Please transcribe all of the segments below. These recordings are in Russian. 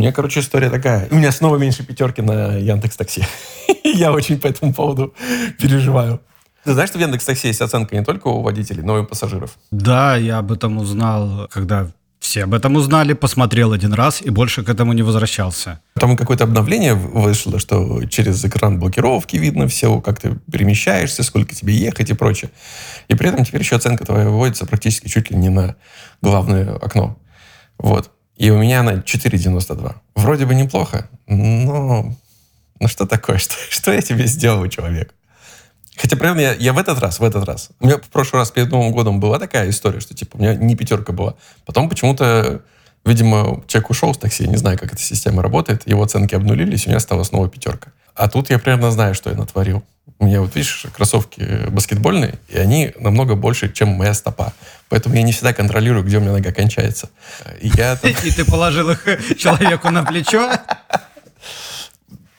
меня, короче, история такая. У меня снова меньше пятерки на Яндекс Такси. Я очень по этому поводу переживаю. Ты знаешь, что в Яндекс Такси есть оценка не только у водителей, но и у пассажиров? Да, я об этом узнал, когда все об этом узнали, посмотрел один раз и больше к этому не возвращался. Там какое-то обновление вышло, что через экран блокировки видно все, как ты перемещаешься, сколько тебе ехать и прочее. И при этом теперь еще оценка твоя выводится практически чуть ли не на главное окно. Вот. И у меня она 4,92. Вроде бы неплохо, но... Ну что такое? Что, что я тебе сделал, человек? Хотя, правда, я, я в этот раз, в этот раз. У меня в прошлый раз перед Новым годом была такая история, что, типа, у меня не пятерка была. Потом почему-то, видимо, человек ушел с такси, не знаю, как эта система работает, его оценки обнулились, у меня стала снова пятерка. А тут я примерно знаю, что я натворил. У меня, вот видишь, кроссовки баскетбольные, и они намного больше, чем моя стопа. Поэтому я не всегда контролирую, где у меня нога кончается. И, я... и ты положил их человеку на плечо?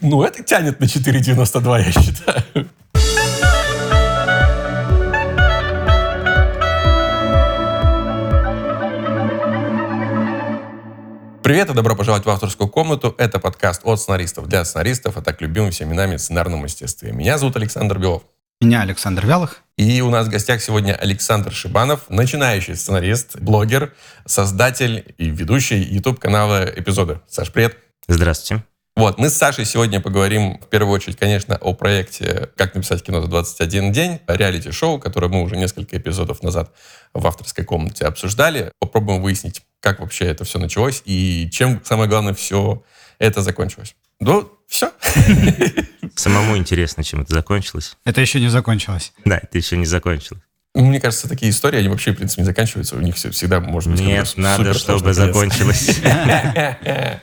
Ну, это тянет на 4,92, я считаю. Привет и добро пожаловать в авторскую комнату. Это подкаст от сценаристов для сценаристов, а так любимым всеми нами сценарном мастерстве. Меня зовут Александр Белов. Меня Александр Вялых. И у нас в гостях сегодня Александр Шибанов, начинающий сценарист, блогер, создатель и ведущий YouTube-канала «Эпизоды». Саш, привет. Здравствуйте. Вот, мы с Сашей сегодня поговорим в первую очередь, конечно, о проекте «Как написать кино за 21 день», реалити-шоу, которое мы уже несколько эпизодов назад в авторской комнате обсуждали. Попробуем выяснить, как вообще это все началось и чем, самое главное, все это закончилось. Ну, все. Самому интересно, чем это закончилось. Это еще не закончилось. Да, это еще не закончилось. Ну, мне кажется, такие истории, они вообще, в принципе, не заканчиваются. У них всегда может быть... Нет, надо, чтобы закончилось.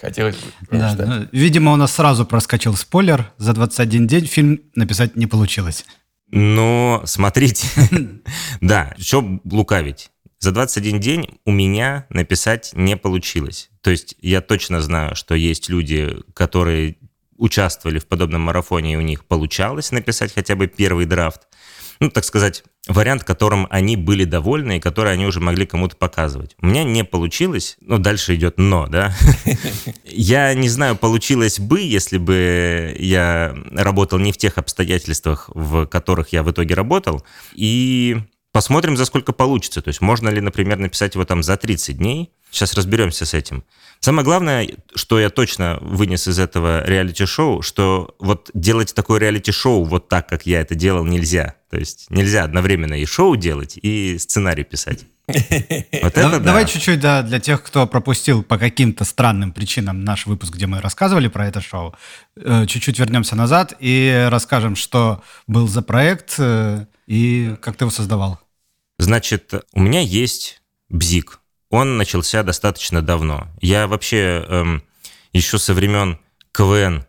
Хотелось бы. Да, ну, видимо, у нас сразу проскочил спойлер. За 21 день фильм написать не получилось. Но смотрите, да, что лукавить. За 21 день у меня написать не получилось. То есть я точно знаю, что есть люди, которые участвовали в подобном марафоне, и у них получалось написать хотя бы первый драфт ну, так сказать, вариант, которым они были довольны и который они уже могли кому-то показывать. У меня не получилось, ну, дальше идет но, да. Я не знаю, получилось бы, если бы я работал не в тех обстоятельствах, в которых я в итоге работал, и посмотрим, за сколько получится. То есть можно ли, например, написать его там за 30 дней. Сейчас разберемся с этим. Самое главное, что я точно вынес из этого реалити-шоу, что вот делать такое реалити-шоу вот так, как я это делал, нельзя. То есть нельзя одновременно и шоу делать, и сценарий писать. Вот это Давай да. чуть-чуть да, для тех, кто пропустил по каким-то странным причинам наш выпуск, где мы рассказывали про это шоу, э, чуть-чуть вернемся назад и расскажем, что был за проект э, и как ты его создавал. Значит, у меня есть бзик, он начался достаточно давно. Я вообще эм, еще со времен КВН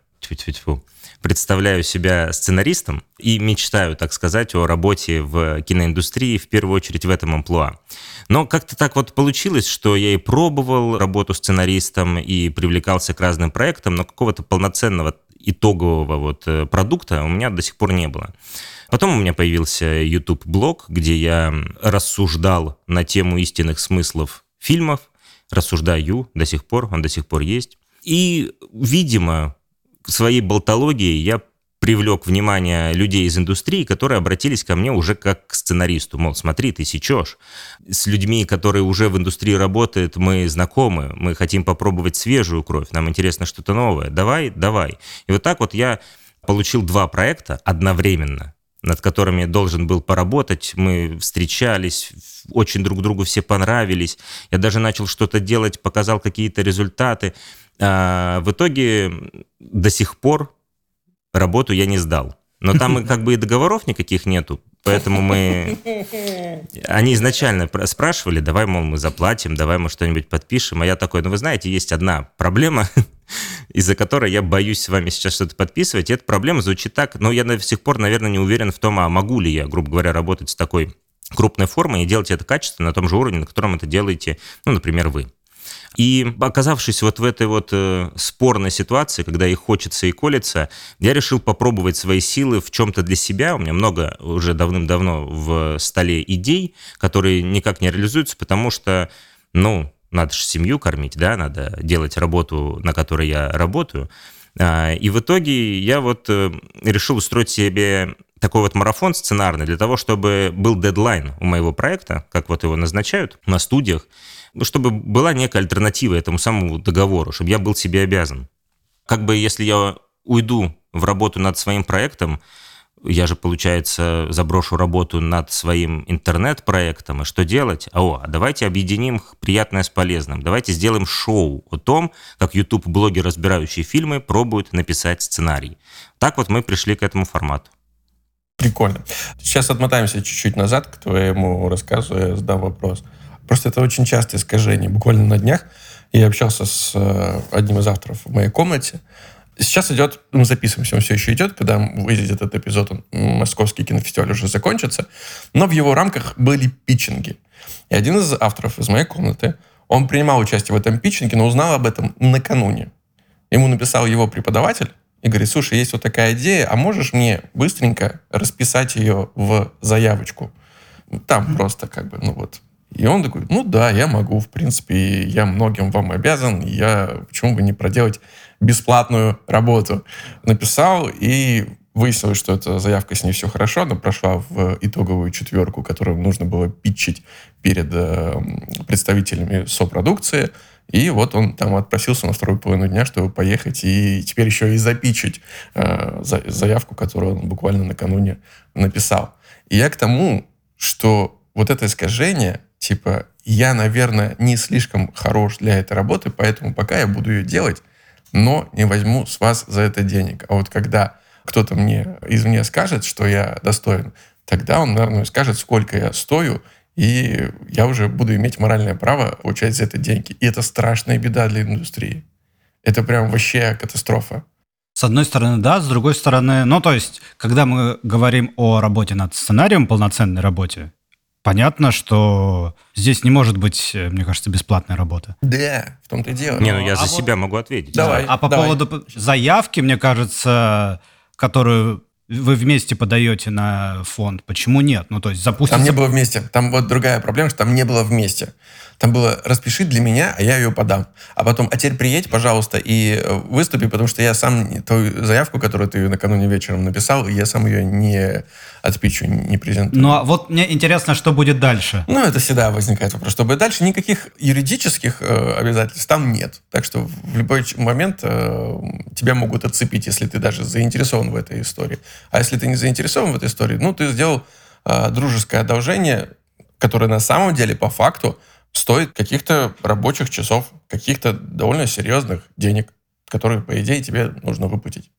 представляю себя сценаристом и мечтаю, так сказать, о работе в киноиндустрии, в первую очередь в этом амплуа. Но как-то так вот получилось, что я и пробовал работу сценаристом и привлекался к разным проектам, но какого-то полноценного итогового вот э, продукта у меня до сих пор не было. Потом у меня появился YouTube-блог, где я рассуждал на тему истинных смыслов фильмов, рассуждаю до сих пор, он до сих пор есть. И, видимо, своей болтологией я привлек внимание людей из индустрии, которые обратились ко мне уже как к сценаристу. Мол, смотри, ты сечешь. С людьми, которые уже в индустрии работают, мы знакомы, мы хотим попробовать свежую кровь, нам интересно что-то новое. Давай, давай. И вот так вот я получил два проекта одновременно над которыми я должен был поработать. Мы встречались, очень друг другу все понравились. Я даже начал что-то делать, показал какие-то результаты. А в итоге до сих пор работу я не сдал. Но там как бы и договоров никаких нету, поэтому мы... Они изначально спрашивали, давай, мол, мы заплатим, давай мы что-нибудь подпишем. А я такой, ну вы знаете, есть одна проблема, из-за которой я боюсь с вами сейчас что-то подписывать. И эта проблема звучит так, но я до сих пор, наверное, не уверен в том, а могу ли я, грубо говоря, работать с такой крупной формой и делать это качественно на том же уровне, на котором это делаете, ну, например, вы. И оказавшись вот в этой вот э, спорной ситуации, когда и хочется, и колется, я решил попробовать свои силы в чем-то для себя. У меня много уже давным-давно в столе идей, которые никак не реализуются, потому что, ну, надо же семью кормить, да, надо делать работу, на которой я работаю. А, и в итоге я вот э, решил устроить себе такой вот марафон сценарный для того, чтобы был дедлайн у моего проекта, как вот его назначают на студиях, ну, чтобы была некая альтернатива этому самому договору, чтобы я был себе обязан. Как бы если я уйду в работу над своим проектом, я же, получается, заброшу работу над своим интернет-проектом, и что делать? А, о, давайте объединим приятное с полезным. Давайте сделаем шоу о том, как YouTube-блоги, разбирающие фильмы, пробуют написать сценарий. Так вот мы пришли к этому формату. Прикольно. Сейчас отмотаемся чуть-чуть назад к твоему рассказу, я задам вопрос. Просто это очень частое искажение. Буквально на днях я общался с э, одним из авторов в моей комнате, Сейчас идет, мы записываемся, он все еще идет, когда выйдет этот эпизод, он, московский кинофестиваль уже закончится, но в его рамках были питчинги. И один из авторов из моей комнаты, он принимал участие в этом питчинге, но узнал об этом накануне. Ему написал его преподаватель и говорит, слушай, есть вот такая идея, а можешь мне быстренько расписать ее в заявочку? Там просто как бы, ну вот, и он такой, ну да, я могу, в принципе, я многим вам обязан, я почему бы не проделать бесплатную работу. Написал, и выяснилось, что эта заявка с ней все хорошо, она прошла в итоговую четверку, которую нужно было питчить перед э, представителями сопродукции. И вот он там отпросился на вторую половину дня, чтобы поехать и теперь еще и запичить э, за, заявку, которую он буквально накануне написал. И я к тому, что вот это искажение, типа, я, наверное, не слишком хорош для этой работы, поэтому пока я буду ее делать, но не возьму с вас за это денег. А вот когда кто-то мне извне скажет, что я достоин, тогда он, наверное, скажет, сколько я стою, и я уже буду иметь моральное право получать за это деньги. И это страшная беда для индустрии. Это прям вообще катастрофа. С одной стороны, да, с другой стороны, ну, то есть, когда мы говорим о работе над сценарием, полноценной работе, понятно, что здесь не может быть, э, мне кажется, бесплатной работы. Да, в том-то и дело. Не, ну я а за вот... себя могу ответить. Давай. А по давай. поводу заявки, мне кажется, которую вы вместе подаете на фонд, почему нет? Ну, то есть запустить... Там не было вместе. Там вот другая проблема, что там не было вместе. Там было «распиши для меня, а я ее подам». А потом «а теперь приедь, пожалуйста, и э, выступи, потому что я сам твою заявку, которую ты накануне вечером написал, я сам ее не отпичу, не презентую». Ну, а вот мне интересно, что будет дальше. Ну, это всегда возникает вопрос. Что будет дальше? Никаких юридических э, обязательств там нет. Так что в любой момент э, тебя могут отцепить, если ты даже заинтересован в этой истории. А если ты не заинтересован в этой истории, ну, ты сделал э, дружеское одолжение, которое на самом деле по факту стоит каких-то рабочих часов, каких-то довольно серьезных денег, которые, по идее, тебе нужно выплатить.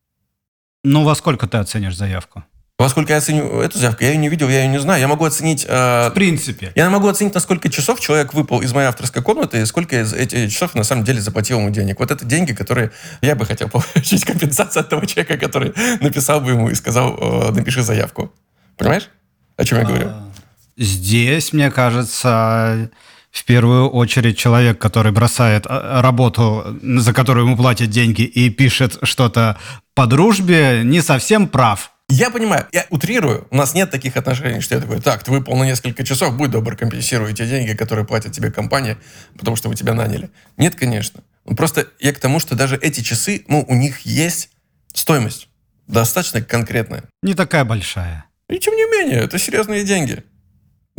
Ну, во сколько ты оценишь заявку? Во сколько я оценю эту заявку? Я ее не видел, я ее не знаю. Я могу оценить... Э, в принципе. Я могу оценить, на сколько часов человек выпал из моей авторской комнаты и сколько из этих часов на самом деле заплатил ему денег. Вот это деньги, которые я бы хотел получить компенсацию от того человека, который написал бы ему и сказал, э, напиши заявку. Понимаешь, о чем я говорю? А, здесь, мне кажется, в первую очередь человек, который бросает а, работу, за которую ему платят деньги, и пишет что-то по дружбе, не совсем прав. Я понимаю, я утрирую, у нас нет таких отношений, что я такой, так, ты выпал на несколько часов, будь добр, компенсируй те деньги, которые платят тебе компания, потому что мы тебя наняли. Нет, конечно. Ну, просто я к тому, что даже эти часы, ну, у них есть стоимость достаточно конкретная. Не такая большая. И тем не менее, это серьезные деньги.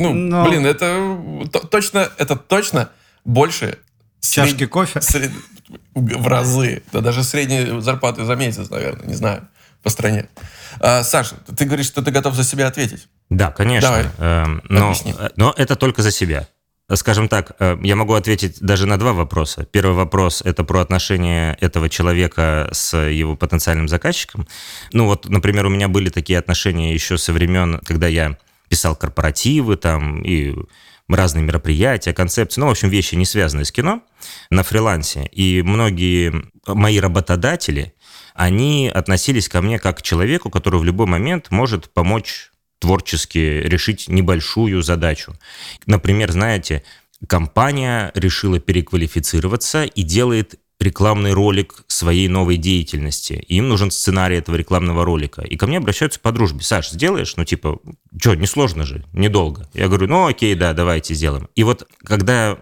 Ну, Но... блин, это точно, это точно больше чашки сред... кофе сред... в разы, да даже средней зарплаты за месяц, наверное, не знаю, по стране. А, Саша, ты говоришь, что ты готов за себя ответить? Да, конечно. Давай. Эм, но, э, но это только за себя. Скажем так, э, я могу ответить даже на два вопроса. Первый вопрос – это про отношения этого человека с его потенциальным заказчиком. Ну вот, например, у меня были такие отношения еще со времен, когда я писал корпоративы там и разные мероприятия, концепции, ну, в общем, вещи, не связанные с кино, на фрилансе. И многие мои работодатели, они относились ко мне как к человеку, который в любой момент может помочь творчески решить небольшую задачу. Например, знаете, компания решила переквалифицироваться и делает рекламный ролик своей новой деятельности. Им нужен сценарий этого рекламного ролика. И ко мне обращаются по дружбе. Саш, сделаешь? Ну, типа, что, несложно же, недолго. Я говорю, ну, окей, да, давайте сделаем. И вот когда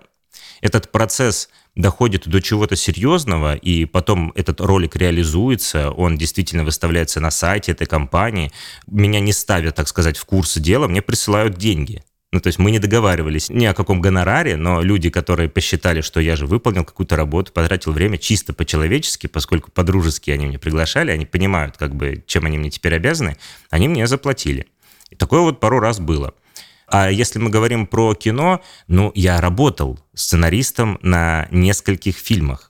этот процесс доходит до чего-то серьезного, и потом этот ролик реализуется, он действительно выставляется на сайте этой компании, меня не ставят, так сказать, в курс дела, мне присылают деньги. Ну, то есть мы не договаривались ни о каком гонораре, но люди, которые посчитали, что я же выполнил какую-то работу, потратил время чисто по-человечески, поскольку по-дружески они меня приглашали, они понимают, как бы, чем они мне теперь обязаны, они мне заплатили. И такое вот пару раз было. А если мы говорим про кино, ну, я работал сценаристом на нескольких фильмах.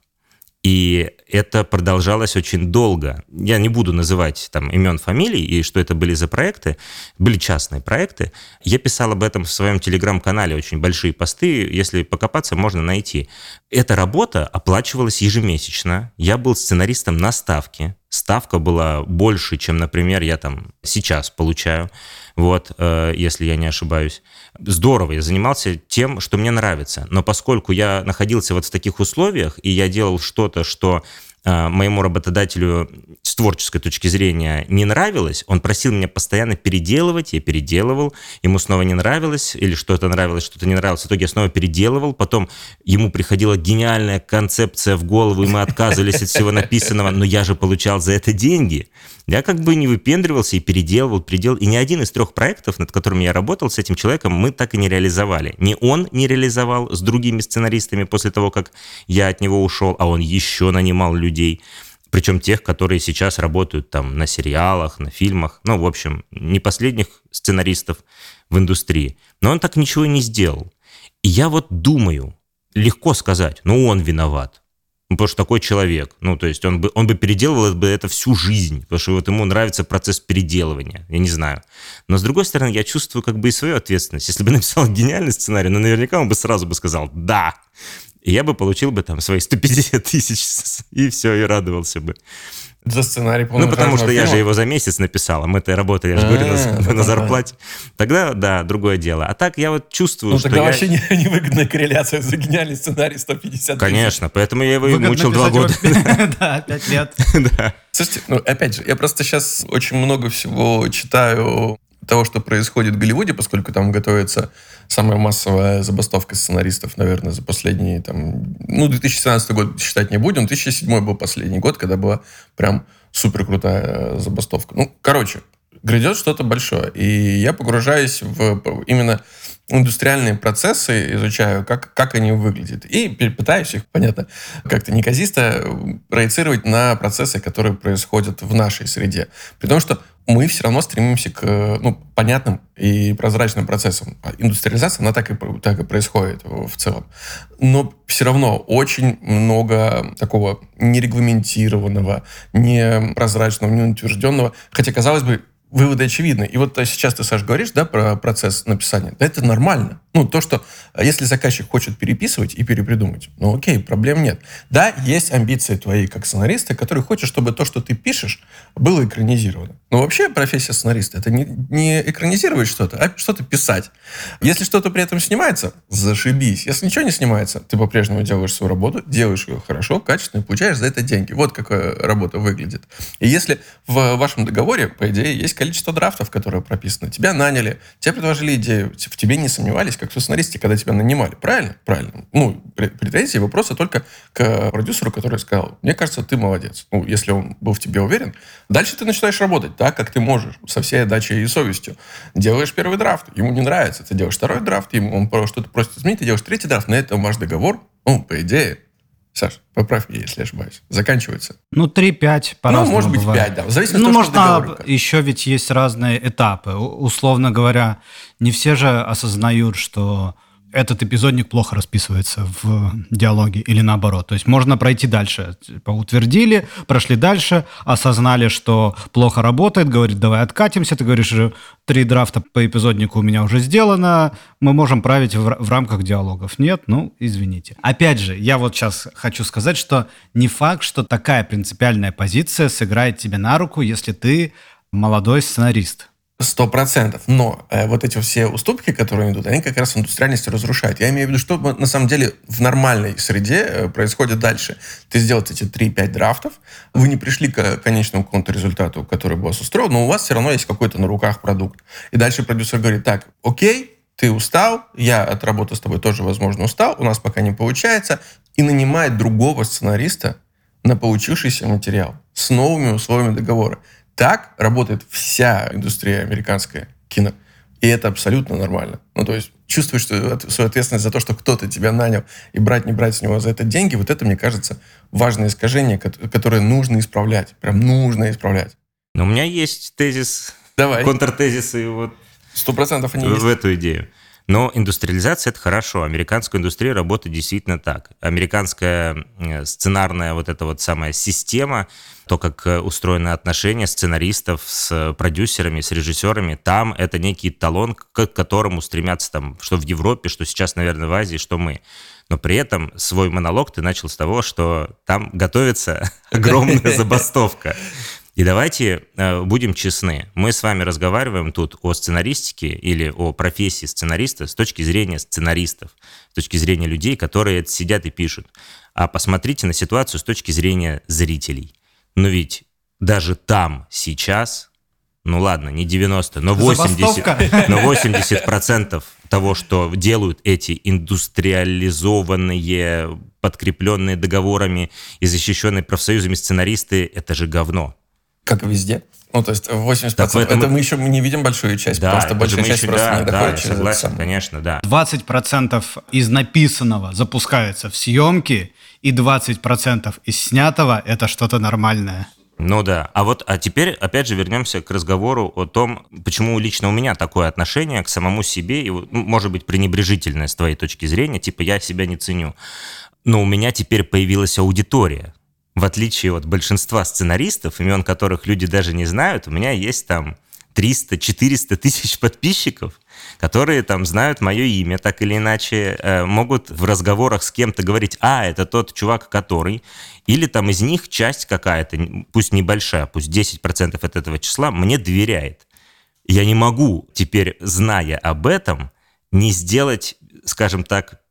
И это продолжалось очень долго. Я не буду называть там имен, фамилий и что это были за проекты. Были частные проекты. Я писал об этом в своем телеграм-канале, очень большие посты. Если покопаться, можно найти. Эта работа оплачивалась ежемесячно. Я был сценаристом на ставке. Ставка была больше, чем, например, я там сейчас получаю вот, э, если я не ошибаюсь. Здорово, я занимался тем, что мне нравится. Но поскольку я находился вот в таких условиях, и я делал что-то, что Э, моему работодателю с творческой точки зрения не нравилось, он просил меня постоянно переделывать, я переделывал, ему снова не нравилось, или что-то нравилось, что-то не нравилось, в итоге я снова переделывал, потом ему приходила гениальная концепция в голову, и мы отказывались от всего написанного, но я же получал за это деньги. Я как бы не выпендривался и переделывал, переделал, и ни один из трех проектов, над которыми я работал с этим человеком, мы так и не реализовали. Ни он не реализовал с другими сценаристами после того, как я от него ушел, а он еще нанимал людей, причем тех, которые сейчас работают там на сериалах, на фильмах, ну, в общем, не последних сценаристов в индустрии. Но он так ничего не сделал. И я вот думаю, легко сказать, ну, он виноват. Ну, потому что такой человек. Ну, то есть он бы, он бы переделывал бы это всю жизнь, потому что вот ему нравится процесс переделывания. Я не знаю. Но, с другой стороны, я чувствую как бы и свою ответственность. Если бы написал гениальный сценарий, ну, наверняка он бы сразу бы сказал «да» и я бы получил бы там свои 150 тысяч, и все, и радовался бы. За сценарий Ну, потому что фильма? я же его за месяц написал, а мы-то работали, я же говорю, на, на зарплате. Тогда, да, другое дело. А так я вот чувствую, ну, что тогда я... вообще не, невыгодная корреляция за гениальный сценарий 150 тысяч. Конечно, поэтому я его и мучил два года. Да, пять лет. Слушайте, ну, опять же, я просто сейчас очень много всего читаю того, что происходит в Голливуде, поскольку там готовится самая массовая забастовка сценаристов, наверное, за последние, там, ну, 2017 год считать не будем, 2007 был последний год, когда была прям супер крутая э, забастовка. Ну, короче, грядет что-то большое. И я погружаюсь в именно индустриальные процессы, изучаю, как, как они выглядят. И пытаюсь их, понятно, как-то неказисто проецировать на процессы, которые происходят в нашей среде. При том, что мы все равно стремимся к ну, понятным и прозрачным процессам. А индустриализация, она так и, так и происходит в целом. Но все равно очень много такого нерегламентированного, непрозрачного, неутвержденного. Хотя, казалось бы, выводы очевидны. И вот сейчас ты, Саш, говоришь, да, про процесс написания. Да это нормально. Ну, то, что а если заказчик хочет переписывать и перепридумать, ну окей, проблем нет. Да, есть амбиции твои как сценариста, который хочет, чтобы то, что ты пишешь, было экранизировано. Но вообще профессия сценариста — это не, не экранизировать что-то, а что-то писать. Если что-то при этом снимается, зашибись. Если ничего не снимается, ты по-прежнему делаешь свою работу, делаешь ее хорошо, качественно, и получаешь за это деньги. Вот какая работа выглядит. И если в вашем договоре, по идее, есть количество драфтов, которые прописаны, тебя наняли, тебе предложили идею, в тебе не сомневались, как в сценаристе, когда тебя нанимали. Правильно? Правильно. Ну, претензии, вопросы только к продюсеру, который сказал, мне кажется, ты молодец. Ну, если он был в тебе уверен. Дальше ты начинаешь работать так, как ты можешь, со всей отдачей и совестью. Делаешь первый драфт, ему не нравится. Ты делаешь второй драфт, ему он что-то просит изменить, ты делаешь третий драфт, на этом ваш договор, ну, по идее, Саш, поправь меня, если ошибаюсь. Заканчивается. Ну, 3-5 по-разному Ну, может быть, бывает. 5, да. В зависимости ну, от того, можно, еще ведь есть разные этапы. Условно говоря, не все же осознают, что этот эпизодник плохо расписывается в диалоге или наоборот. То есть можно пройти дальше. Типа утвердили, прошли дальше, осознали, что плохо работает, говорит, давай откатимся. Ты говоришь, три драфта по эпизоднику у меня уже сделано, мы можем править в, в рамках диалогов. Нет, ну, извините. Опять же, я вот сейчас хочу сказать, что не факт, что такая принципиальная позиция сыграет тебе на руку, если ты молодой сценарист. Сто процентов. Но э, вот эти все уступки, которые идут, они как раз индустриальность разрушают. Я имею в виду, что на самом деле в нормальной среде э, происходит дальше. Ты сделал эти 3-5 драфтов, вы не пришли к конечному какому-то результату, который бы вас устроил, но у вас все равно есть какой-то на руках продукт. И дальше продюсер говорит, так, окей, ты устал, я от работы с тобой тоже, возможно, устал, у нас пока не получается, и нанимает другого сценариста на получившийся материал с новыми условиями договора. Так работает вся индустрия американская кино. И это абсолютно нормально. Ну, то есть чувствуешь что, свою ответственность за то, что кто-то тебя нанял, и брать, не брать с него за это деньги, вот это, мне кажется, важное искажение, которое нужно исправлять. Прям нужно исправлять. Но у меня есть тезис, Давай. контртезисы вот Сто процентов они в есть. эту идею. Но индустриализация – это хорошо. Американская индустрия работает действительно так. Американская э, сценарная вот эта вот самая система, то, как э, устроены отношения сценаристов с продюсерами, с режиссерами, там это некий талон, к которому стремятся там, что в Европе, что сейчас, наверное, в Азии, что мы. Но при этом свой монолог ты начал с того, что там готовится огромная забастовка. И давайте э, будем честны. Мы с вами разговариваем тут о сценаристике или о профессии сценариста с точки зрения сценаристов, с точки зрения людей, которые сидят и пишут. А посмотрите на ситуацию с точки зрения зрителей. Но ведь даже там сейчас, ну ладно, не 90, но 80, но 80 процентов того, что делают эти индустриализованные, подкрепленные договорами и защищенные профсоюзами сценаристы, это же говно. Как и везде. Ну, то есть 80%. Так, это мы еще не видим большую часть, да, просто большая часть еще, просто да, не доходит да, через согласен, конечно, да. 20% из написанного запускается в съемки, и 20% из снятого — это что-то нормальное. Ну да. А вот, а теперь, опять же, вернемся к разговору о том, почему лично у меня такое отношение к самому себе, и, ну, может быть, пренебрежительное с твоей точки зрения, типа я себя не ценю. Но у меня теперь появилась аудитория в отличие от большинства сценаристов, имен которых люди даже не знают, у меня есть там 300-400 тысяч подписчиков, которые там знают мое имя, так или иначе, э, могут в разговорах с кем-то говорить, а, это тот чувак, который, или там из них часть какая-то, пусть небольшая, пусть 10% от этого числа, мне доверяет. Я не могу теперь, зная об этом, не сделать, скажем так...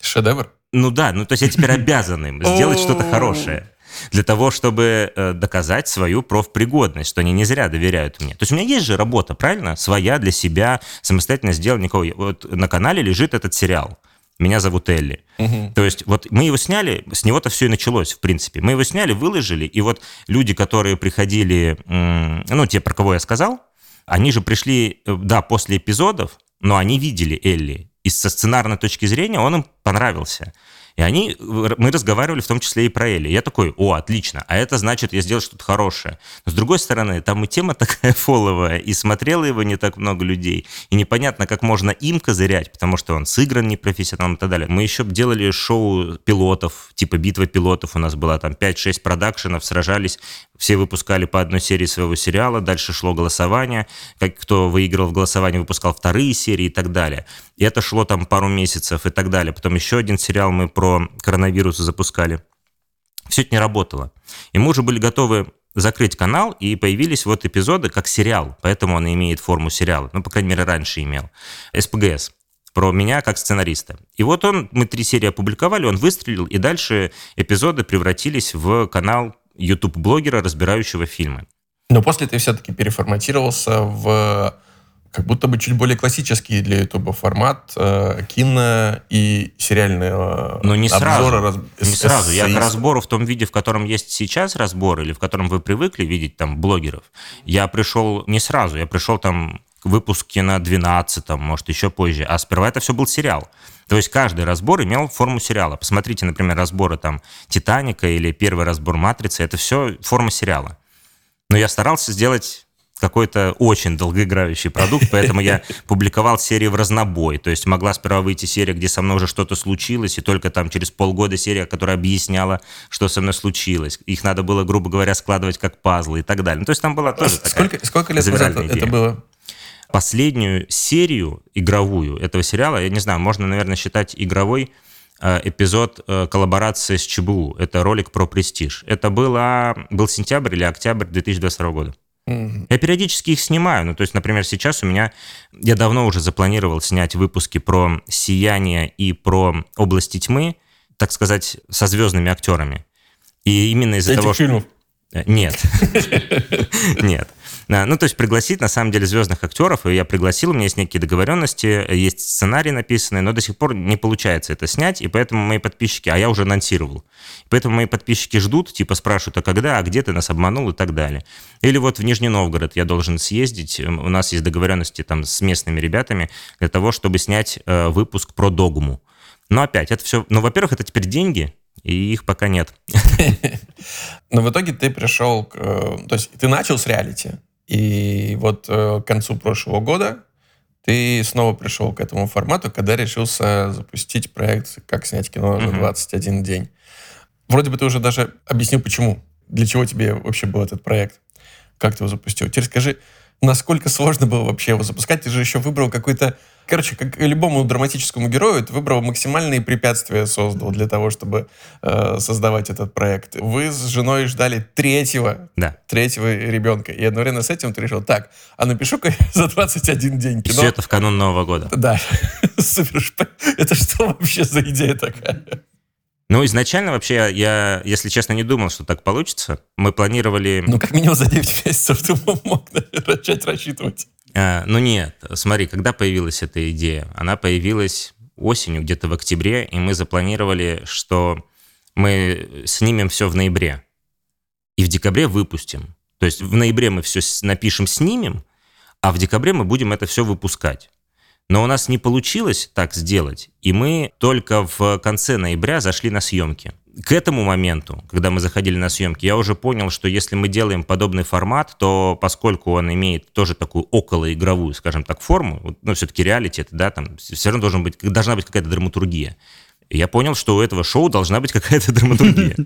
Шедевр? Ну да, ну то есть я теперь обязан им сделать что-то хорошее для того, чтобы э, доказать свою профпригодность, что они не зря доверяют мне. То есть у меня есть же работа, правильно? Своя для себя, самостоятельно сделать никого. Вот на канале лежит этот сериал. Меня зовут Элли. Угу. То есть вот мы его сняли, с него-то все и началось, в принципе. Мы его сняли, выложили, и вот люди, которые приходили, ну, те, про кого я сказал, они же пришли, э, да, после эпизодов, но они видели Элли. И со сценарной точки зрения он им понравился. И они, мы разговаривали в том числе и про Эли. Я такой, о, отлично, а это значит, я сделал что-то хорошее. Но с другой стороны, там и тема такая фоловая, и смотрело его не так много людей, и непонятно, как можно им козырять, потому что он сыгран непрофессионалом и так далее. Мы еще делали шоу пилотов, типа битва пилотов у нас была, там 5-6 продакшенов, сражались, все выпускали по одной серии своего сериала, дальше шло голосование, как кто выиграл в голосовании, выпускал вторые серии и так далее. И это шло там пару месяцев и так далее. Потом еще один сериал мы про коронавирус запускали. Все это не работало. И мы уже были готовы закрыть канал, и появились вот эпизоды как сериал, поэтому он имеет форму сериала, ну, по крайней мере, раньше имел. СПГС про меня как сценариста. И вот он, мы три серии опубликовали, он выстрелил, и дальше эпизоды превратились в канал YouTube-блогера, разбирающего фильмы. Но после ты все-таки переформатировался в как будто бы чуть более классический для YouTube формат э, кино и сериальные Но не обзоры. Раз, не сразу. Я к разбору в том виде, в котором есть сейчас разбор, или в котором вы привыкли видеть там блогеров, я пришел не сразу, я пришел там к выпуске на 12 может, еще позже. А сперва это все был сериал. То есть каждый разбор имел форму сериала. Посмотрите, например, разборы там «Титаника» или первый разбор «Матрицы». Это все форма сериала. Но я старался сделать какой-то очень долгоиграющий продукт, поэтому я публиковал серии в разнобой. То есть могла сперва выйти серия, где со мной уже что-то случилось, и только там через полгода серия, которая объясняла, что со мной случилось. Их надо было, грубо говоря, складывать как пазлы и так далее. Ну, то есть там была тоже сколько, такая Сколько лет назад идея. это было? Последнюю серию игровую этого сериала, я не знаю, можно, наверное, считать игровой э, эпизод э, коллаборации с ЧБУ. Это ролик про престиж. Это было, был сентябрь или октябрь 2022 года. Я периодически их снимаю. Ну, то есть, например, сейчас у меня... Я давно уже запланировал снять выпуски про «Сияние» и про «Области тьмы», так сказать, со звездными актерами. И именно из-за того, фильмов? что... Э, нет. Нет. Ну, то есть пригласить, на самом деле, звездных актеров, и я пригласил, у меня есть некие договоренности, есть сценарий написанный, но до сих пор не получается это снять, и поэтому мои подписчики, а я уже анонсировал, поэтому мои подписчики ждут, типа спрашивают, а когда, а где ты нас обманул и так далее. Или вот в Нижний Новгород я должен съездить, у нас есть договоренности там с местными ребятами для того, чтобы снять э, выпуск про догму. Но опять, это все, ну, во-первых, это теперь деньги, и их пока нет. Но в итоге ты пришел, э, то есть ты начал с реалити, и вот э, к концу прошлого года ты снова пришел к этому формату, когда решился запустить проект «Как снять кино за 21 день». Вроде бы ты уже даже объяснил, почему, для чего тебе вообще был этот проект, как ты его запустил. Теперь скажи, насколько сложно было вообще его запускать? Ты же еще выбрал какой-то Короче, как любому драматическому герою, ты выбрал максимальные препятствия, создал для того, чтобы э, создавать этот проект. Вы с женой ждали третьего, да. третьего ребенка. И одновременно с этим ты решил, так, а напишу-ка за 21 день кино. Все это в канун Нового года. Да. Супер. Это что вообще за идея такая? Ну, изначально вообще я, если честно, не думал, что так получится. Мы планировали... Ну, как минимум за 9 месяцев ты мог начать рассчитывать. А, ну нет, смотри, когда появилась эта идея? Она появилась осенью, где-то в октябре, и мы запланировали, что мы снимем все в ноябре. И в декабре выпустим. То есть в ноябре мы все напишем, снимем, а в декабре мы будем это все выпускать. Но у нас не получилось так сделать, и мы только в конце ноября зашли на съемки. К этому моменту, когда мы заходили на съемки, я уже понял, что если мы делаем подобный формат, то поскольку он имеет тоже такую околоигровую, скажем так, форму, ну, все-таки реалити да, там все равно должен быть, должна быть какая-то драматургия я понял, что у этого шоу должна быть какая-то драматургия.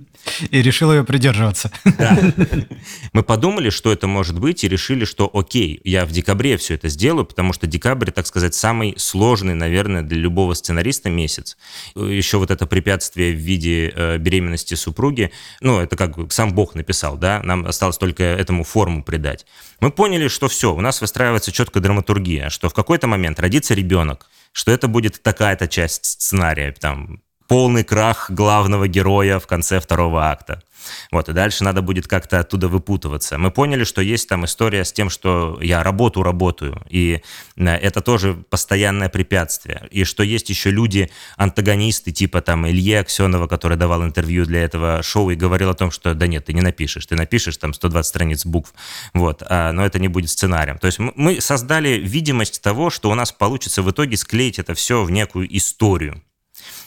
И решил ее придерживаться. Да. Мы подумали, что это может быть, и решили, что окей, я в декабре все это сделаю, потому что декабрь, так сказать, самый сложный, наверное, для любого сценариста месяц. Еще вот это препятствие в виде э, беременности супруги, ну, это как сам Бог написал, да, нам осталось только этому форму придать. Мы поняли, что все, у нас выстраивается четкая драматургия, что в какой-то момент родится ребенок, что это будет такая-то часть сценария, там, полный крах главного героя в конце второго акта. Вот, и дальше надо будет как-то оттуда выпутываться. Мы поняли, что есть там история с тем, что я работу работаю, и э, это тоже постоянное препятствие. И что есть еще люди, антагонисты, типа там Илье Аксенова, который давал интервью для этого шоу и говорил о том, что да нет, ты не напишешь, ты напишешь там 120 страниц букв, вот, а, но это не будет сценарием. То есть мы создали видимость того, что у нас получится в итоге склеить это все в некую историю.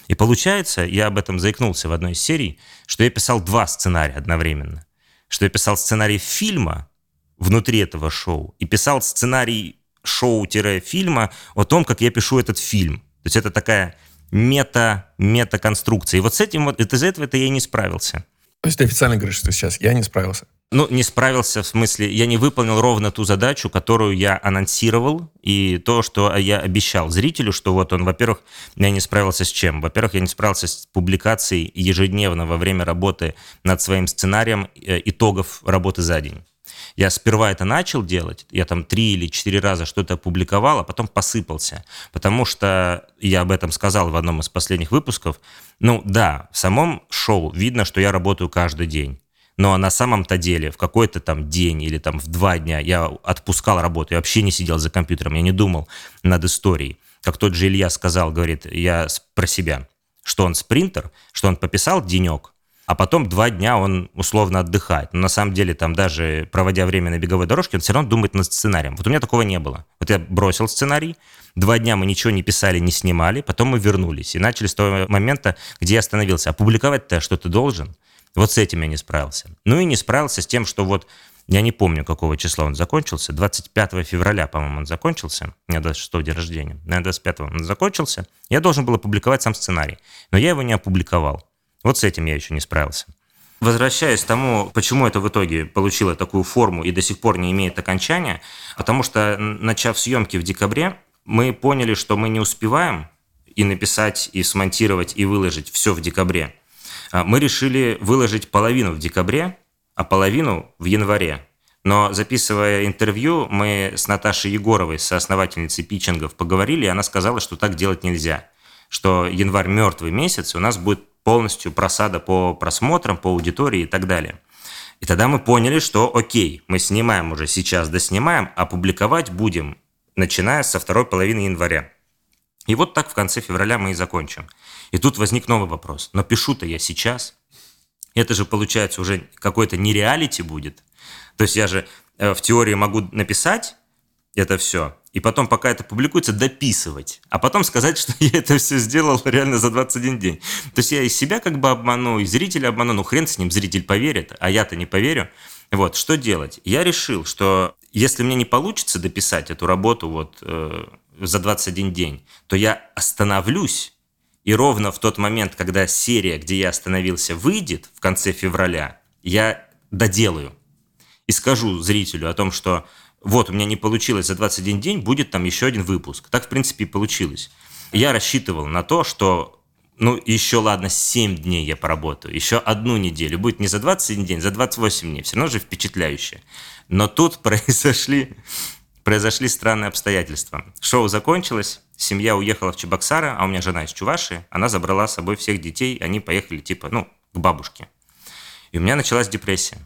И получается, я об этом заикнулся в одной из серий, что я писал два сценария одновременно. Что я писал сценарий фильма внутри этого шоу и писал сценарий шоу-фильма о том, как я пишу этот фильм. То есть это такая мета, мета-конструкция. И вот с этим вот, из-за этого это я не справился. То есть ты официально говоришь, что сейчас я не справился? Ну, не справился, в смысле, я не выполнил ровно ту задачу, которую я анонсировал, и то, что я обещал зрителю, что вот он, во-первых, я не справился с чем? Во-первых, я не справился с публикацией ежедневно во время работы над своим сценарием э, итогов работы за день. Я сперва это начал делать, я там три или четыре раза что-то опубликовал, а потом посыпался, потому что я об этом сказал в одном из последних выпусков. Ну да, в самом шоу видно, что я работаю каждый день. Но на самом-то деле в какой-то там день или там в два дня я отпускал работу, я вообще не сидел за компьютером, я не думал над историей. Как тот же Илья сказал, говорит, я про себя, что он спринтер, что он пописал денек, а потом два дня он условно отдыхает. Но на самом деле там даже проводя время на беговой дорожке, он все равно думает над сценарием. Вот у меня такого не было. Вот я бросил сценарий, два дня мы ничего не писали, не снимали, потом мы вернулись и начали с того момента, где я остановился. Опубликовать-то что ты должен? Вот с этим я не справился. Ну и не справился с тем, что вот я не помню, какого числа он закончился. 25 февраля, по-моему, он закончился. У меня 26 день рождения. На 25 он закончился. Я должен был опубликовать сам сценарий. Но я его не опубликовал. Вот с этим я еще не справился. Возвращаясь к тому, почему это в итоге получило такую форму и до сих пор не имеет окончания, потому что, начав съемки в декабре, мы поняли, что мы не успеваем и написать, и смонтировать, и выложить все в декабре. А, мы решили выложить половину в декабре, а половину в январе. Но записывая интервью, мы с Наташей Егоровой, соосновательницей питчингов, поговорили, и она сказала, что так делать нельзя. Что январь мертвый месяц, у нас будет полностью просада по просмотрам, по аудитории и так далее. И тогда мы поняли, что окей, мы снимаем уже сейчас, доснимаем, а публиковать будем, начиная со второй половины января. И вот так в конце февраля мы и закончим. И тут возник новый вопрос. Но пишу-то я сейчас. Это же, получается, уже какой-то нереалити будет. То есть я же э, в теории могу написать это все, и потом, пока это публикуется, дописывать, а потом сказать, что я это все сделал реально за 21 день. То есть я и себя как бы обману, и зрителя обману, ну хрен с ним, зритель поверит, а я-то не поверю. Вот, что делать? Я решил, что если мне не получится дописать эту работу вот э, за 21 день, то я остановлюсь, и ровно в тот момент, когда серия, где я остановился, выйдет в конце февраля, я доделаю и скажу зрителю о том, что вот, у меня не получилось за 21 день, будет там еще один выпуск. Так, в принципе, и получилось. Я рассчитывал на то, что ну, еще, ладно, 7 дней я поработаю, еще одну неделю. Будет не за 21 день, за 28 дней. Все равно же впечатляюще. Но тут произошли, произошли странные обстоятельства. Шоу закончилось, семья уехала в Чебоксары, а у меня жена из Чуваши. Она забрала с собой всех детей, они поехали, типа, ну, к бабушке. И у меня началась депрессия.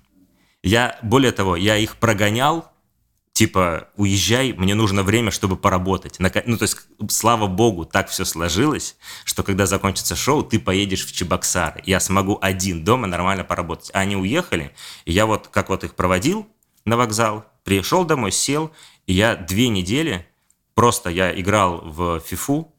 Я, более того, я их прогонял, типа, уезжай, мне нужно время, чтобы поработать. Ну, то есть, слава богу, так все сложилось, что когда закончится шоу, ты поедешь в Чебоксары. Я смогу один дома нормально поработать. А они уехали, и я вот, как вот их проводил на вокзал, пришел домой, сел, и я две недели просто я играл в фифу,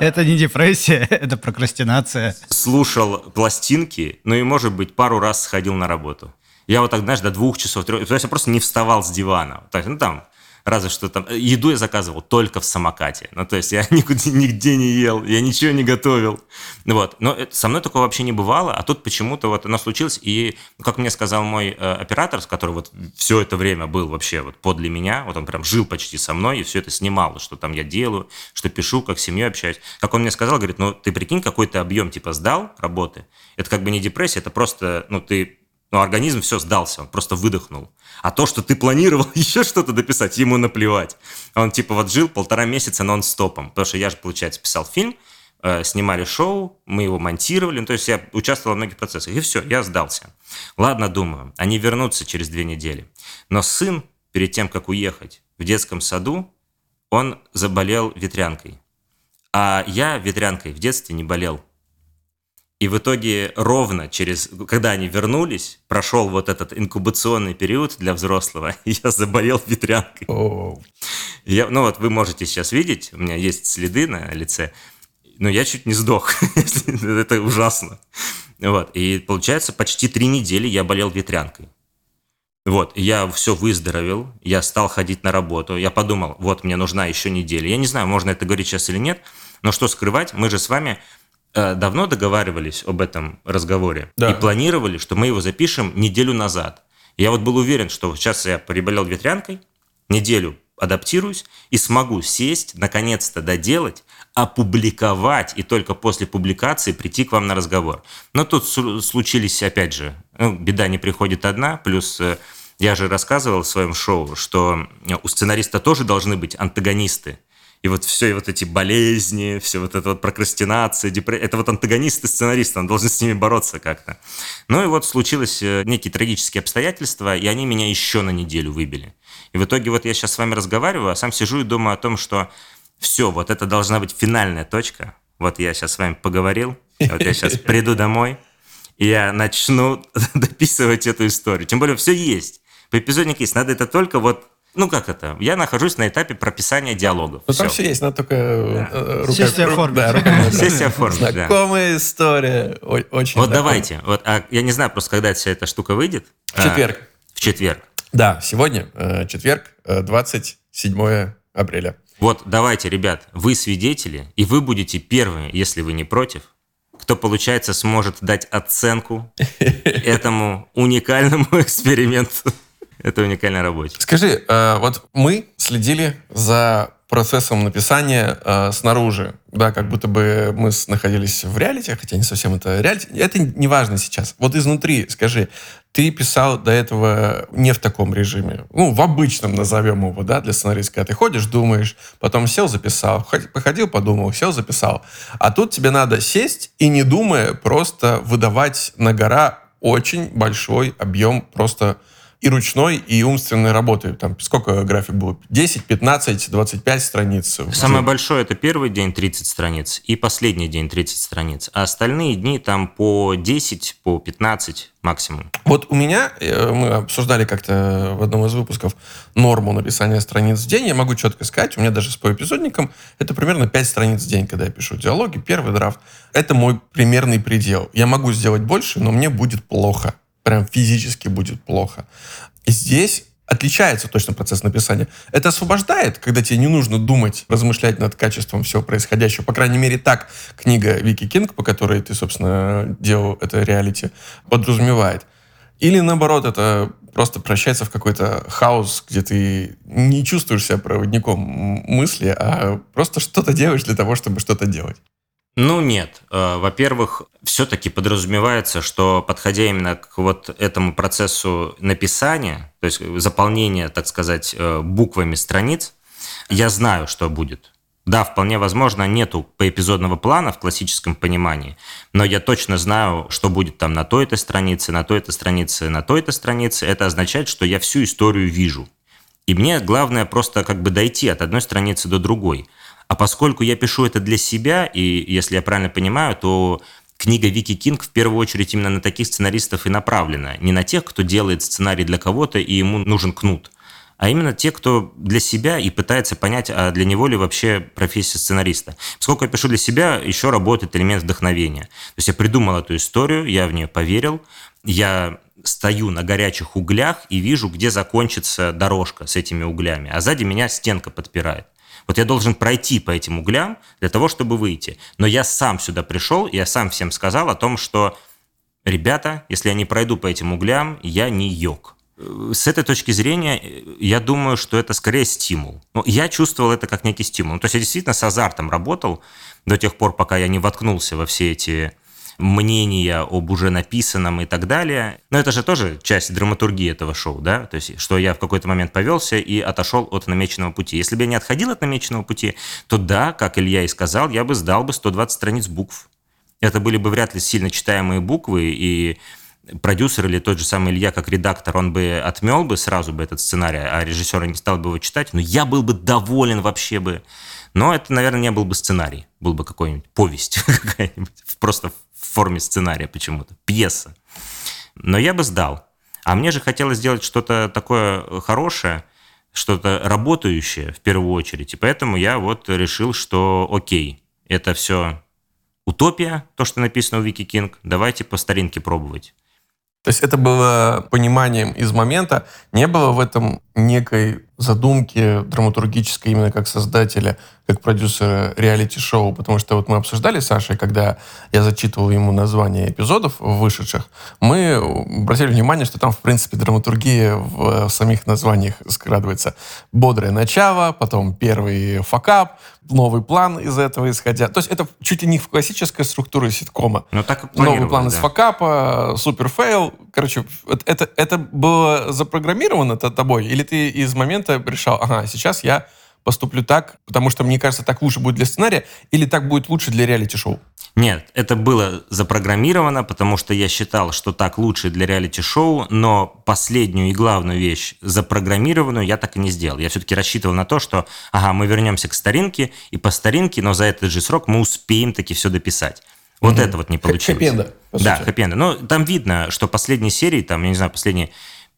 это не депрессия, это прокрастинация. Слушал пластинки, ну и, может быть, пару раз сходил на работу. Я вот так, знаешь, до двух часов, трех, то есть я просто не вставал с дивана. То есть, ну там, разве что там, еду я заказывал только в самокате. Ну, то есть я никуда, нигде не ел, я ничего не готовил. Вот. Но это, со мной такого вообще не бывало, а тут почему-то вот оно случилось. И, как мне сказал мой э, оператор, которым вот все это время был вообще вот подле меня, вот он прям жил почти со мной и все это снимал, что там я делаю, что пишу, как с семьей общаюсь. Как он мне сказал, говорит, ну, ты прикинь, какой то объем типа сдал работы. Это как бы не депрессия, это просто, ну, ты но организм все сдался, он просто выдохнул. А то, что ты планировал еще что-то дописать, ему наплевать. Он типа вот жил полтора месяца нон-стопом. Потому что я же, получается, писал фильм, э, снимали шоу, мы его монтировали. Ну, то есть я участвовал в многих процессах. И все, я сдался. Ладно, думаю, они вернутся через две недели. Но сын, перед тем, как уехать в детском саду, он заболел ветрянкой. А я ветрянкой в детстве не болел. И в итоге ровно через, когда они вернулись, прошел вот этот инкубационный период для взрослого, и я заболел ветрянкой. Oh. Я, ну вот вы можете сейчас видеть, у меня есть следы на лице, но я чуть не сдох. Это ужасно. Вот. И получается, почти три недели я болел ветрянкой. Вот, я все выздоровел, я стал ходить на работу, я подумал, вот, мне нужна еще неделя. Я не знаю, можно это говорить сейчас или нет, но что скрывать, мы же с вами давно договаривались об этом разговоре да. и планировали, что мы его запишем неделю назад. Я вот был уверен, что сейчас я переболел ветрянкой, неделю адаптируюсь и смогу сесть, наконец-то доделать, опубликовать и только после публикации прийти к вам на разговор. Но тут случились, опять же, ну, беда не приходит одна, плюс э, я же рассказывал в своем шоу, что у сценариста тоже должны быть антагонисты и вот все и вот эти болезни, все вот это вот прокрастинация, депрессия, это вот антагонисты сценариста, он должен с ними бороться как-то. Ну и вот случилось э, некие трагические обстоятельства, и они меня еще на неделю выбили. И в итоге вот я сейчас с вами разговариваю, а сам сижу и думаю о том, что все, вот это должна быть финальная точка. Вот я сейчас с вами поговорил, вот я сейчас приду домой, и я начну дописывать эту историю. Тем более все есть. По эпизоднику есть. Надо это только вот ну как это? Я нахожусь на этапе прописания диалогов. Ну там все есть, надо только да. Э, рука, Сесть оформить. Да, рука, Сесть оформить, Знакомая да. история. Очень Вот давайте. Вот, а я не знаю просто, когда вся эта штука выйдет. В четверг. А, в четверг. Да, сегодня э, четверг, 27 э, апреля. Вот давайте, ребят, вы свидетели, и вы будете первыми, если вы не против, кто, получается, сможет дать оценку этому уникальному эксперименту. Это уникальная работа. Скажи, э, вот мы следили за процессом написания э, снаружи, да, как будто бы мы находились в реалити, хотя не совсем это реалити. Это не важно сейчас. Вот изнутри, скажи, ты писал до этого не в таком режиме, ну, в обычном назовем его, да, для сценариста, когда ты ходишь, думаешь, потом сел, записал, походил, подумал, сел, записал. А тут тебе надо сесть и, не думая, просто выдавать на гора очень большой объем просто и ручной, и умственной работы. Там сколько график было? 10, 15, 25 страниц. Самое большое это первый день 30 страниц и последний день 30 страниц. А остальные дни там по 10, по 15 максимум. Вот у меня, э, мы обсуждали как-то в одном из выпусков норму написания страниц в день. Я могу четко сказать, у меня даже с по эпизодникам это примерно 5 страниц в день, когда я пишу диалоги, первый драфт. Это мой примерный предел. Я могу сделать больше, но мне будет плохо прям физически будет плохо. Здесь отличается точно процесс написания. Это освобождает, когда тебе не нужно думать, размышлять над качеством всего происходящего. По крайней мере, так книга Вики Кинг, по которой ты, собственно, делал это реалити, подразумевает. Или наоборот, это просто прощается в какой-то хаос, где ты не чувствуешь себя проводником мысли, а просто что-то делаешь для того, чтобы что-то делать. Ну нет. Э, во-первых, все-таки подразумевается, что подходя именно к вот этому процессу написания, то есть заполнения, так сказать, э, буквами страниц, я знаю, что будет. Да, вполне возможно, нету поэпизодного плана в классическом понимании, но я точно знаю, что будет там на той-то странице, на той-то странице, на той-то странице. Это означает, что я всю историю вижу. И мне главное просто как бы дойти от одной страницы до другой. А поскольку я пишу это для себя, и если я правильно понимаю, то книга Вики Кинг в первую очередь именно на таких сценаристов и направлена. Не на тех, кто делает сценарий для кого-то, и ему нужен кнут, а именно те, кто для себя и пытается понять, а для него ли вообще профессия сценариста. Поскольку я пишу для себя, еще работает элемент вдохновения. То есть я придумал эту историю, я в нее поверил, я стою на горячих углях и вижу, где закончится дорожка с этими углями, а сзади меня стенка подпирает. Вот я должен пройти по этим углям для того, чтобы выйти. Но я сам сюда пришел, я сам всем сказал о том, что, ребята, если я не пройду по этим углям, я не йог. С этой точки зрения, я думаю, что это скорее стимул. Но я чувствовал это как некий стимул. Ну, то есть я действительно с азартом работал до тех пор, пока я не воткнулся во все эти мнения об уже написанном и так далее. Но это же тоже часть драматургии этого шоу, да? То есть, что я в какой-то момент повелся и отошел от намеченного пути. Если бы я не отходил от намеченного пути, то да, как Илья и сказал, я бы сдал бы 120 страниц букв. Это были бы вряд ли сильно читаемые буквы, и продюсер или тот же самый Илья, как редактор, он бы отмел бы сразу бы этот сценарий, а режиссер не стал бы его читать, но я был бы доволен вообще бы. Но это, наверное, не был бы сценарий, был бы какой-нибудь повесть какая-нибудь, просто форме сценария почему-то, пьеса. Но я бы сдал. А мне же хотелось сделать что-то такое хорошее, что-то работающее в первую очередь. И поэтому я вот решил, что окей, это все утопия, то, что написано в Вики Кинг, давайте по старинке пробовать. То есть это было пониманием из момента, не было в этом некой задумки драматургической именно как создателя, как продюсера реалити-шоу, потому что вот мы обсуждали с Сашей, когда я зачитывал ему названия эпизодов вышедших, мы обратили внимание, что там, в принципе, драматургия в самих названиях скрадывается. Бодрое начало, потом первый факап, новый план из этого исходя. То есть это чуть ли не в классической структуре ситкома. Но так Новый план да. из факапа, супер fail. Короче, это, это было запрограммировано тобой? Или ты из момента решал, ага, сейчас я поступлю так, потому что, мне кажется, так лучше будет для сценария, или так будет лучше для реалити-шоу? Нет, это было запрограммировано, потому что я считал, что так лучше для реалити-шоу, но последнюю и главную вещь, запрограммированную, я так и не сделал. Я все-таки рассчитывал на то, что, ага, мы вернемся к старинке, и по старинке, но за этот же срок мы успеем таки все дописать. Вот угу. это вот не получилось. Хэппи-энда, Да, хэппи Ну, там видно, что последние серии, там, я не знаю, последние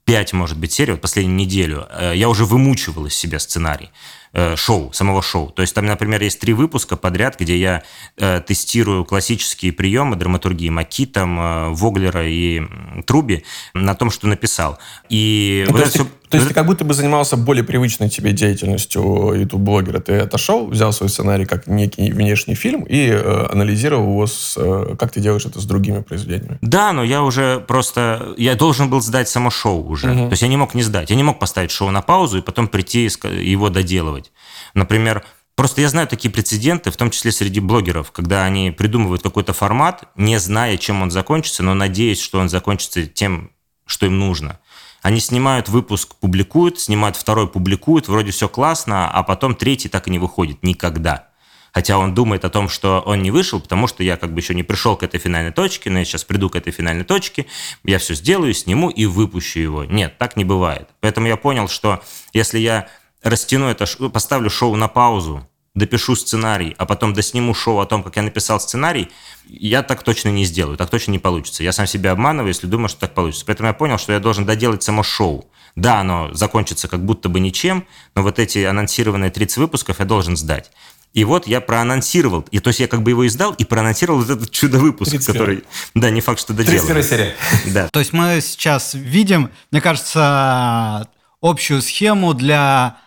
пять, может быть, серий, вот последнюю неделю, э, я уже вымучивал из себя сценарий. Э, шоу, самого шоу. То есть там, например, есть три выпуска подряд, где я э, тестирую классические приемы драматургии Маки, там, э, Воглера и Труби на том, что написал. И ну, вот то, есть, все... ты, то есть ты как будто бы занимался более привычной тебе деятельностью YouTube-блогера. Ты отошел, взял свой сценарий как некий внешний фильм и э, анализировал его, с, э, как ты делаешь это с другими произведениями. Да, но я уже просто... Я должен был сдать само шоу уже. Угу. То есть я не мог не сдать. Я не мог поставить шоу на паузу и потом прийти и его доделывать делать. Например, Просто я знаю такие прецеденты, в том числе среди блогеров, когда они придумывают какой-то формат, не зная, чем он закончится, но надеясь, что он закончится тем, что им нужно. Они снимают выпуск, публикуют, снимают второй, публикуют, вроде все классно, а потом третий так и не выходит никогда. Хотя он думает о том, что он не вышел, потому что я как бы еще не пришел к этой финальной точке, но я сейчас приду к этой финальной точке, я все сделаю, сниму и выпущу его. Нет, так не бывает. Поэтому я понял, что если я растяну это, поставлю шоу на паузу, допишу сценарий, а потом досниму шоу о том, как я написал сценарий, я так точно не сделаю, так точно не получится. Я сам себя обманываю, если думаю, что так получится. Поэтому я понял, что я должен доделать само шоу. Да, оно закончится как будто бы ничем, но вот эти анонсированные 30 выпусков я должен сдать. И вот я проанонсировал, и то есть я как бы его издал и проанонсировал вот этот чудо-выпуск, который, да, не факт, что доделал. 31 серия. Да. То есть мы сейчас видим, мне кажется, общую схему для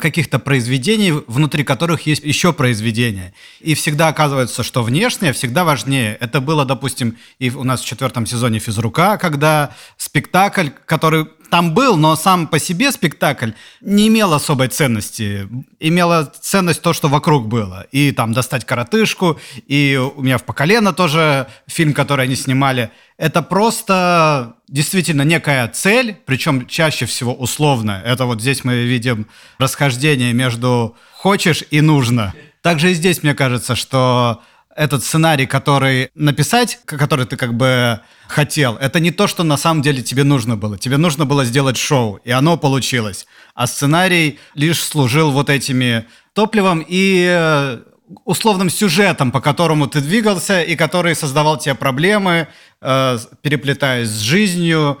каких-то произведений, внутри которых есть еще произведения. И всегда оказывается, что внешнее всегда важнее. Это было, допустим, и у нас в четвертом сезоне «Физрука», когда спектакль, который там был, но сам по себе спектакль не имел особой ценности. Имела ценность то, что вокруг было. И там «Достать коротышку», и у меня в «Поколено» тоже фильм, который они снимали. Это просто действительно некая цель, причем чаще всего условно. Это вот здесь мы видим расхождение между «хочешь» и «нужно». Также и здесь, мне кажется, что этот сценарий, который написать, который ты как бы хотел, это не то, что на самом деле тебе нужно было. Тебе нужно было сделать шоу, и оно получилось. А сценарий лишь служил вот этими топливом и э, условным сюжетом, по которому ты двигался и который создавал тебе проблемы, э, переплетаясь с жизнью.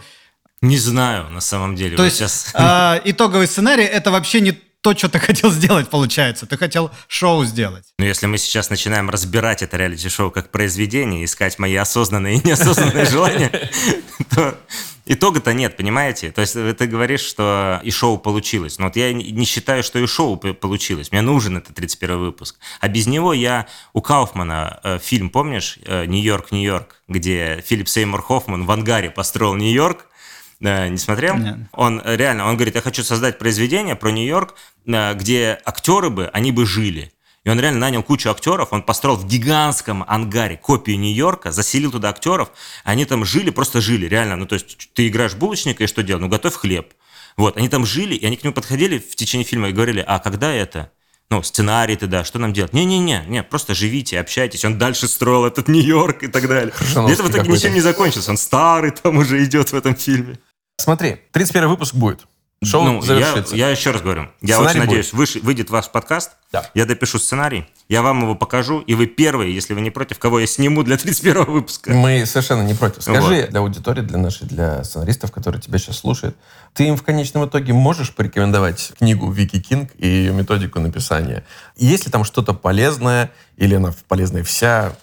Не знаю, на самом деле. То вот есть сейчас... э, итоговый сценарий это вообще не то, что ты хотел сделать, получается. Ты хотел шоу сделать. Ну, если мы сейчас начинаем разбирать это реалити-шоу как произведение, искать мои осознанные и неосознанные желания, то итога-то нет, понимаете? То есть ты говоришь, что и шоу получилось. Но вот я не считаю, что и шоу получилось. Мне нужен этот 31 выпуск. А без него я... У Кауфмана э, фильм, помнишь? Э, «Нью-Йорк, Нью-Йорк», где Филипп Сеймур Хоффман в ангаре построил Нью-Йорк, э, не смотрел? Нет. Он реально, он говорит, я хочу создать произведение про Нью-Йорк, э, где актеры бы, они бы жили. И он реально нанял кучу актеров, он построил в гигантском ангаре копию Нью-Йорка, заселил туда актеров, они там жили, просто жили, реально. Ну, то есть ты играешь булочника, и что делать? Ну, готовь хлеб. Вот, они там жили, и они к нему подходили в течение фильма и говорили, а когда это? ну, сценарий тогда, что нам делать? Не-не-не, не, просто живите, общайтесь. Он дальше строил этот Нью-Йорк и так далее. И это в итоге ничем не закончился. Он старый там уже идет в этом фильме. Смотри, 31 выпуск будет. Шоу ну, завершится. Я, я еще раз говорю, я сценарий очень надеюсь, выш, выйдет ваш подкаст, да. я допишу сценарий, я вам его покажу, и вы первые, если вы не против, кого я сниму для 31 выпуска. Мы совершенно не против. Скажи вот. для аудитории, для нашей, для сценаристов, которые тебя сейчас слушают, ты им в конечном итоге можешь порекомендовать книгу Вики Кинг и ее методику написания? Есть ли там что-то полезное, или она полезная вся?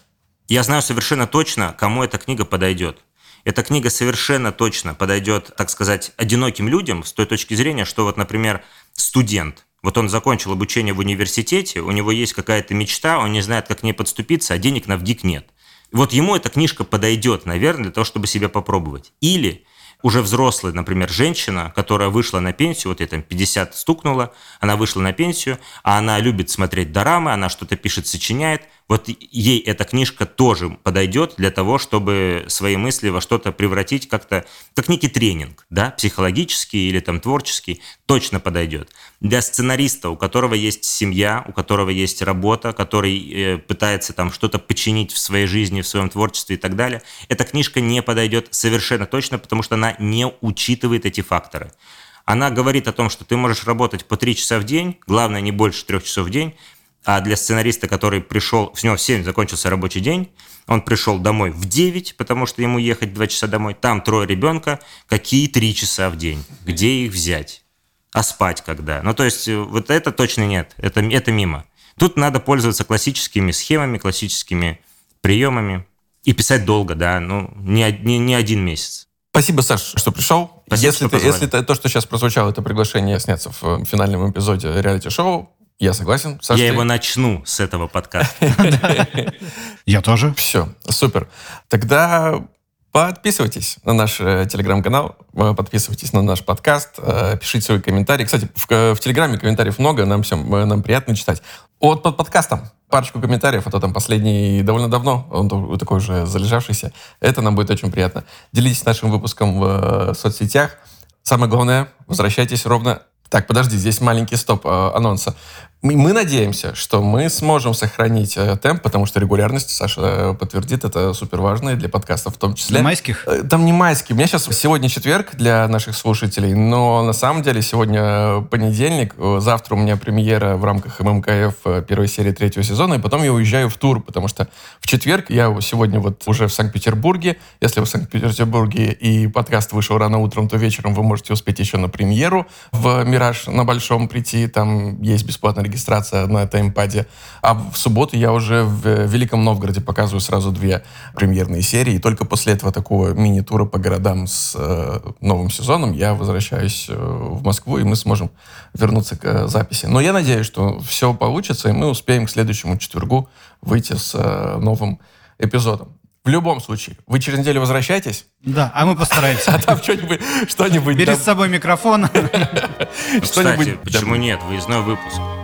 Я знаю совершенно точно, кому эта книга подойдет. Эта книга совершенно точно подойдет, так сказать, одиноким людям с той точки зрения, что вот, например, студент, вот он закончил обучение в университете, у него есть какая-то мечта, он не знает, как к ней подступиться, а денег на вдик нет. Вот ему эта книжка подойдет, наверное, для того, чтобы себя попробовать. Или уже взрослая, например, женщина, которая вышла на пенсию, вот ей там 50 стукнула, она вышла на пенсию, а она любит смотреть дорамы, она что-то пишет, сочиняет, вот ей эта книжка тоже подойдет для того, чтобы свои мысли во что-то превратить как-то, как некий тренинг, да, психологический или там творческий, точно подойдет. Для сценариста, у которого есть семья, у которого есть работа, который э, пытается там что-то починить в своей жизни, в своем творчестве и так далее, эта книжка не подойдет совершенно точно, потому что она не учитывает эти факторы. Она говорит о том, что ты можешь работать по 3 часа в день, главное не больше 3 часов в день, а для сценариста, который пришел, с него в 7 закончился рабочий день, он пришел домой в 9, потому что ему ехать 2 часа домой, там трое ребенка, какие 3 часа в день, где их взять, а спать когда? Ну, то есть, э, вот это точно нет, это, это мимо. Тут надо пользоваться классическими схемами, классическими приемами и писать долго, да, ну, не, не, не один месяц. Спасибо, Саш, что пришел. Спасибо, если, что ты, если ты, то, что сейчас прозвучало, это приглашение сняться в э, финальном эпизоде реалити-шоу, я согласен. Саш, я ты... его начну с этого подкаста. Я тоже. Все, супер. Тогда Подписывайтесь на наш э, телеграм-канал, э, подписывайтесь на наш подкаст, э, пишите свои комментарии. Кстати, в, в телеграме комментариев много, нам всем нам приятно читать. Вот под подкастом парочку комментариев, а то там последний довольно давно, он такой уже залежавшийся. Это нам будет очень приятно. Делитесь нашим выпуском в соцсетях. Самое главное, возвращайтесь ровно... Так, подожди, здесь маленький стоп анонса. Мы надеемся, что мы сможем сохранить э, темп, потому что регулярность, Саша э, подтвердит, это супер важно для подкастов в том числе. Для майских? Э, там не майские. У меня сейчас сегодня четверг для наших слушателей, но на самом деле сегодня понедельник. Завтра у меня премьера в рамках ММКФ первой серии третьего сезона, и потом я уезжаю в тур, потому что в четверг я сегодня вот уже в Санкт-Петербурге. Если вы в Санкт-Петербурге и подкаст вышел рано утром, то вечером вы можете успеть еще на премьеру в «Мираж» на Большом прийти. Там есть бесплатная регистрация на таймпаде. А в субботу я уже в Великом Новгороде показываю сразу две премьерные серии. И только после этого такого мини-тура по городам с э, новым сезоном я возвращаюсь э, в Москву, и мы сможем вернуться к э, записи. Но я надеюсь, что все получится, и мы успеем к следующему четвергу выйти с э, новым эпизодом. В любом случае, вы через неделю возвращаетесь? Да, а мы постараемся. А там что-нибудь... что-нибудь. Бери с собой микрофон. Кстати, почему нет? Выездной выпуск.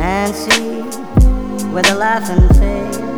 Nancy with a laughing face.